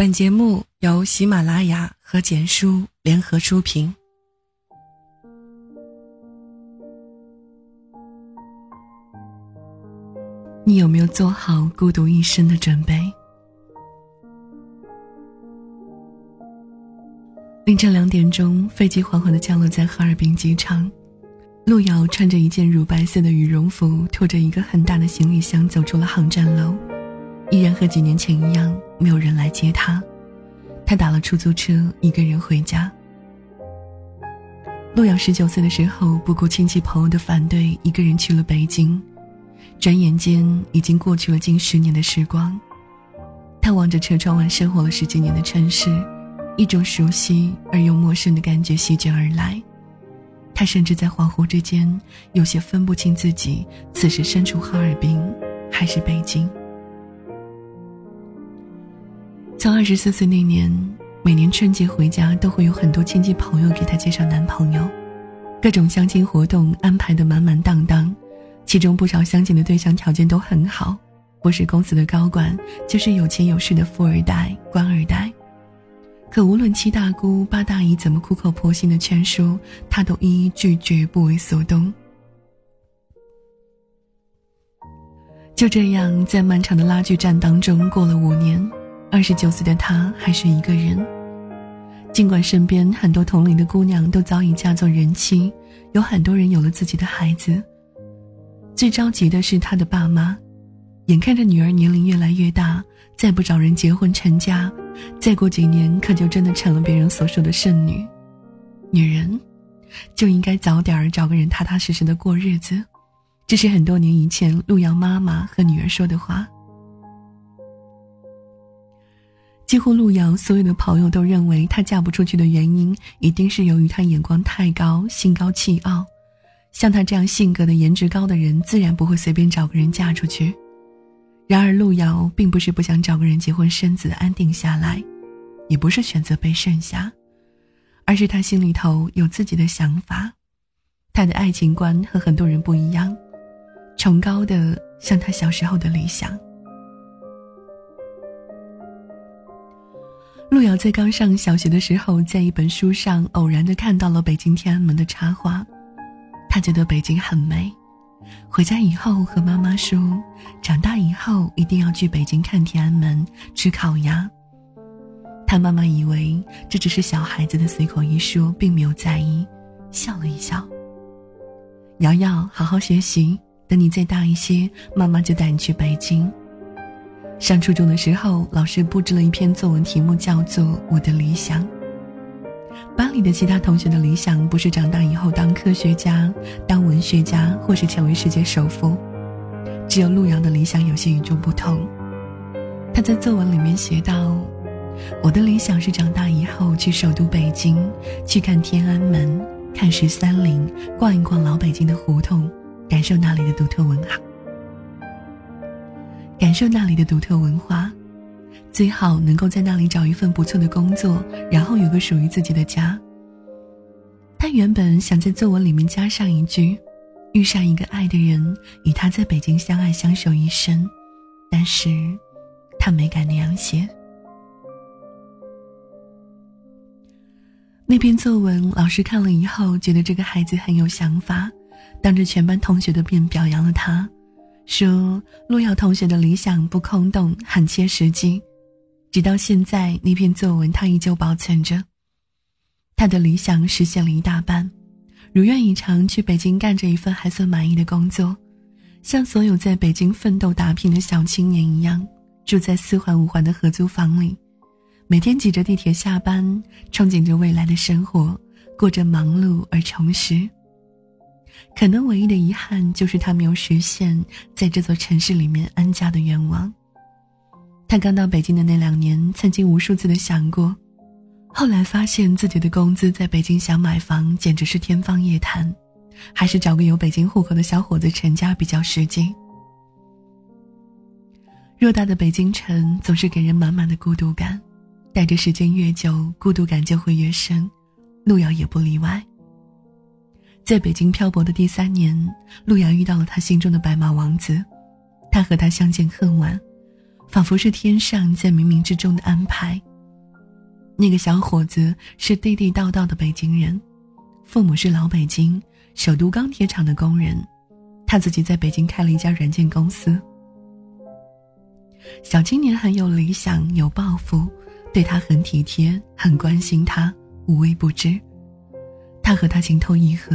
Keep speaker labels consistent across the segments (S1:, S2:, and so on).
S1: 本节目由喜马拉雅和简书联合出品。你有没有做好孤独一生的准备？凌晨两点钟，飞机缓缓的降落在哈尔滨机场。路遥穿着一件乳白色的羽绒服，拖着一个很大的行李箱走出了航站楼。依然和几年前一样，没有人来接他。他打了出租车，一个人回家。陆遥十九岁的时候，不顾亲戚朋友的反对，一个人去了北京。转眼间，已经过去了近十年的时光。他望着车窗外生活了十几年的城市，一种熟悉而又陌生的感觉席卷而来。他甚至在恍惚之间，有些分不清自己此时身处哈尔滨，还是北京。从二十四岁那年，每年春节回家都会有很多亲戚朋友给她介绍男朋友，各种相亲活动安排的满满当当，其中不少相亲的对象条件都很好，不是公司的高管，就是有钱有势的富二代、官二代。可无论七大姑八大姨怎么苦口婆心的劝说，她都一一拒绝，不为所动。就这样，在漫长的拉锯战当中过了五年。二十九岁的他还是一个人，尽管身边很多同龄的姑娘都早已嫁作人妻，有很多人有了自己的孩子。最着急的是他的爸妈，眼看着女儿年龄越来越大，再不找人结婚成家，再过几年可就真的成了别人所说的剩女。女人，就应该早点找个人踏踏实实的过日子。这是很多年以前陆阳妈妈和女儿说的话。几乎路遥所有的朋友都认为，她嫁不出去的原因一定是由于她眼光太高、心高气傲。像她这样性格的、颜值高的人，自然不会随便找个人嫁出去。然而，路遥并不是不想找个人结婚生子、安定下来，也不是选择被剩下，而是他心里头有自己的想法。他的爱情观和很多人不一样，崇高的像他小时候的理想。路遥在刚上小学的时候，在一本书上偶然的看到了北京天安门的插画，他觉得北京很美。回家以后和妈妈说，长大以后一定要去北京看天安门，吃烤鸭。他妈妈以为这只是小孩子的随口一说，并没有在意，笑了一笑。瑶瑶，好好学习，等你再大一些，妈妈就带你去北京。上初中的时候，老师布置了一篇作文，题目叫做《我的理想》。班里的其他同学的理想不是长大以后当科学家、当文学家，或是成为世界首富，只有陆阳的理想有些与众不同。他在作文里面写道：“我的理想是长大以后去首都北京，去看天安门，看十三陵，逛一逛老北京的胡同，感受那里的独特文化。”感受那里的独特文化，最好能够在那里找一份不错的工作，然后有个属于自己的家。他原本想在作文里面加上一句：“遇上一个爱的人，与他在北京相爱相守一生。”但是，他没敢那样写。那篇作文，老师看了以后觉得这个孩子很有想法，当着全班同学的面表扬了他。说陆遥同学的理想不空洞，很切实际。直到现在，那篇作文他依旧保存着。他的理想实现了一大半，如愿以偿去北京干着一份还算满意的工作，像所有在北京奋斗打拼的小青年一样，住在四环五环的合租房里，每天挤着地铁下班，憧憬着未来的生活，过着忙碌而充实。可能唯一的遗憾就是他没有实现在这座城市里面安家的愿望。他刚到北京的那两年，曾经无数次的想过，后来发现自己的工资在北京想买房简直是天方夜谭，还是找个有北京户口的小伙子成家比较实际。偌大的北京城总是给人满满的孤独感，待着时间越久，孤独感就会越深，路遥也不例外。在北京漂泊的第三年，陆遥遇到了他心中的白马王子，他和他相见恨晚，仿佛是天上在冥冥之中的安排，那个小伙子是地地道道的北京人，父母是老北京首都钢铁厂的工人，他自己在北京开了一家软件公司。小青年很有理想，有抱负，对他很体贴，很关心他，无微不至。他和他情投意合，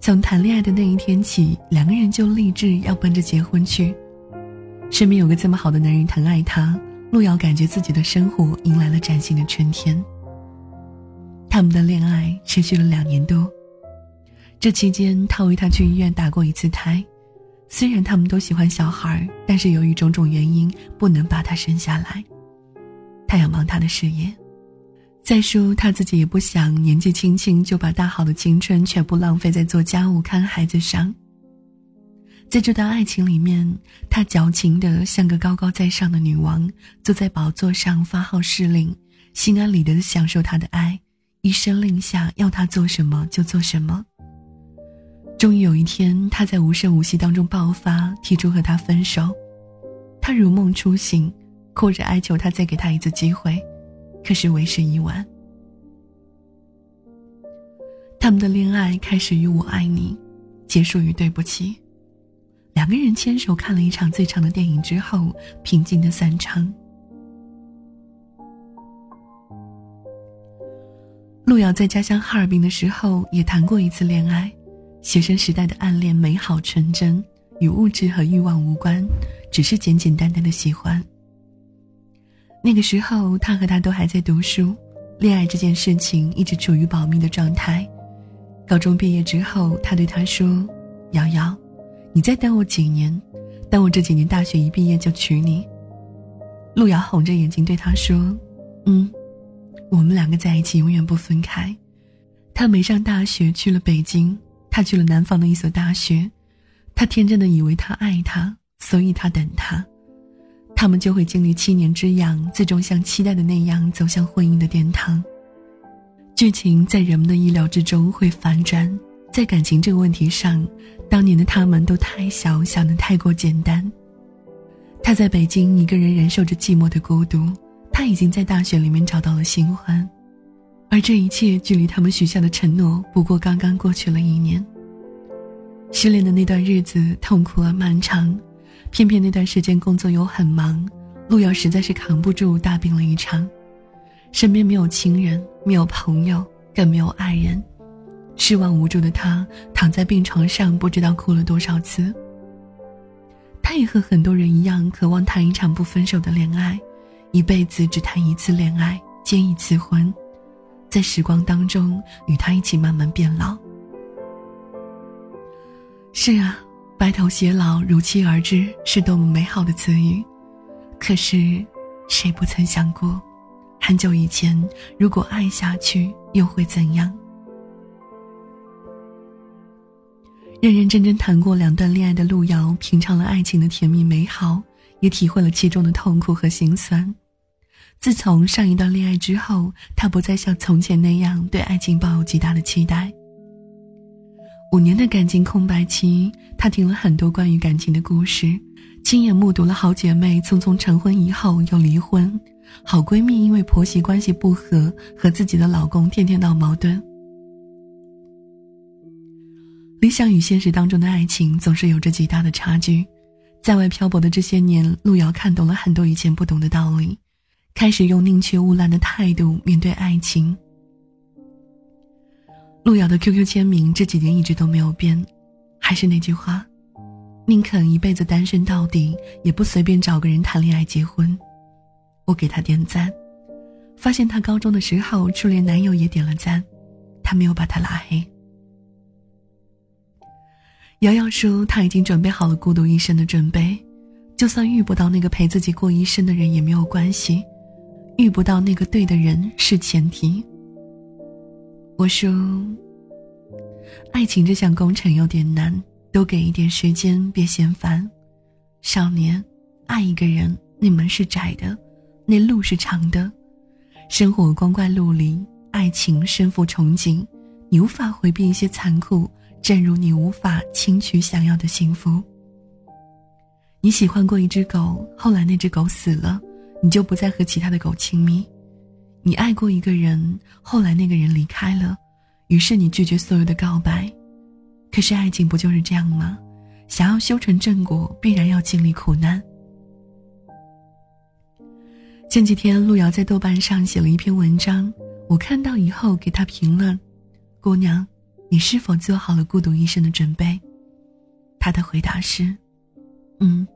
S1: 从谈恋爱的那一天起，两个人就立志要奔着结婚去。身边有个这么好的男人疼爱他。路遥感觉自己的生活迎来了崭新的春天。他们的恋爱持续了两年多，这期间他为她去医院打过一次胎。虽然他们都喜欢小孩，但是由于种种原因不能把他生下来。他要忙他的事业，再说他自己也不想年纪轻轻就把大好的青春全部浪费在做家务、看孩子上。在这段爱情里面，她矫情的像个高高在上的女王，坐在宝座上发号施令，心安理得的享受他的爱，一声令下要他做什么就做什么。终于有一天，他在无声无息当中爆发，提出和他分手。他如梦初醒，哭着哀求他再给他一次机会，可是为时已晚。他们的恋爱开始于我爱你，结束于对不起。两个人牵手看了一场最长的电影之后，平静的散场。路遥在家乡哈尔滨的时候也谈过一次恋爱，学生时代的暗恋美好纯真，与物质和欲望无关，只是简简单单的喜欢。那个时候他和她都还在读书，恋爱这件事情一直处于保密的状态。高中毕业之后，他对她说：“瑶瑶。”你再等我几年，等我这几年大学一毕业就娶你。路遥红着眼睛对他说：“嗯，我们两个在一起永远不分开。”他没上大学，去了北京，他去了南方的一所大学。他天真的以为他爱他，所以他等他。他们就会经历七年之痒，最终像期待的那样走向婚姻的殿堂。剧情在人们的意料之中会反转。在感情这个问题上，当年的他们都太小，想的太过简单。他在北京一个人忍受着寂寞的孤独，他已经在大学里面找到了新欢，而这一切距离他们许下的承诺不过刚刚过去了一年。失恋的那段日子痛苦而漫长，偏偏那段时间工作又很忙，路遥实在是扛不住，大病了一场，身边没有亲人，没有朋友，更没有爱人。失望无助的他躺在病床上，不知道哭了多少次。他也和很多人一样，渴望谈一场不分手的恋爱，一辈子只谈一次恋爱，结一次婚，在时光当中与他一起慢慢变老。是啊，白头偕老，如期而至，是多么美好的词语。可是，谁不曾想过，很久以前，如果爱下去，又会怎样？认认真真谈过两段恋爱的路遥，品尝了爱情的甜蜜美好，也体会了其中的痛苦和心酸。自从上一段恋爱之后，他不再像从前那样对爱情抱有极大的期待。五年的感情空白期，他听了很多关于感情的故事，亲眼目睹了好姐妹匆匆成婚以后又离婚，好闺蜜因为婆媳关系不和和自己的老公天天闹矛盾。理想与现实当中的爱情总是有着极大的差距，在外漂泊的这些年，路遥看懂了很多以前不懂的道理，开始用宁缺毋滥的态度面对爱情。路遥的 QQ 签名这几年一直都没有变，还是那句话，宁肯一辈子单身到底，也不随便找个人谈恋爱结婚。我给他点赞，发现他高中的时候初恋男友也点了赞，他没有把他拉黑。瑶瑶说：“她已经准备好了孤独一生的准备，就算遇不到那个陪自己过一生的人也没有关系，遇不到那个对的人是前提。”我说：“爱情这项工程有点难，多给一点时间，别嫌烦。少年，爱一个人，那门是窄的，那路是长的，生活光怪陆离，爱情身负重锦，你无法回避一些残酷。”正如你无法轻取想要的幸福。你喜欢过一只狗，后来那只狗死了，你就不再和其他的狗亲密；你爱过一个人，后来那个人离开了，于是你拒绝所有的告白。可是爱情不就是这样吗？想要修成正果，必然要经历苦难。前几天，路遥在豆瓣上写了一篇文章，我看到以后给他评论：“姑娘，你是否做好了孤独一生的准备？”他的回答是：“嗯。”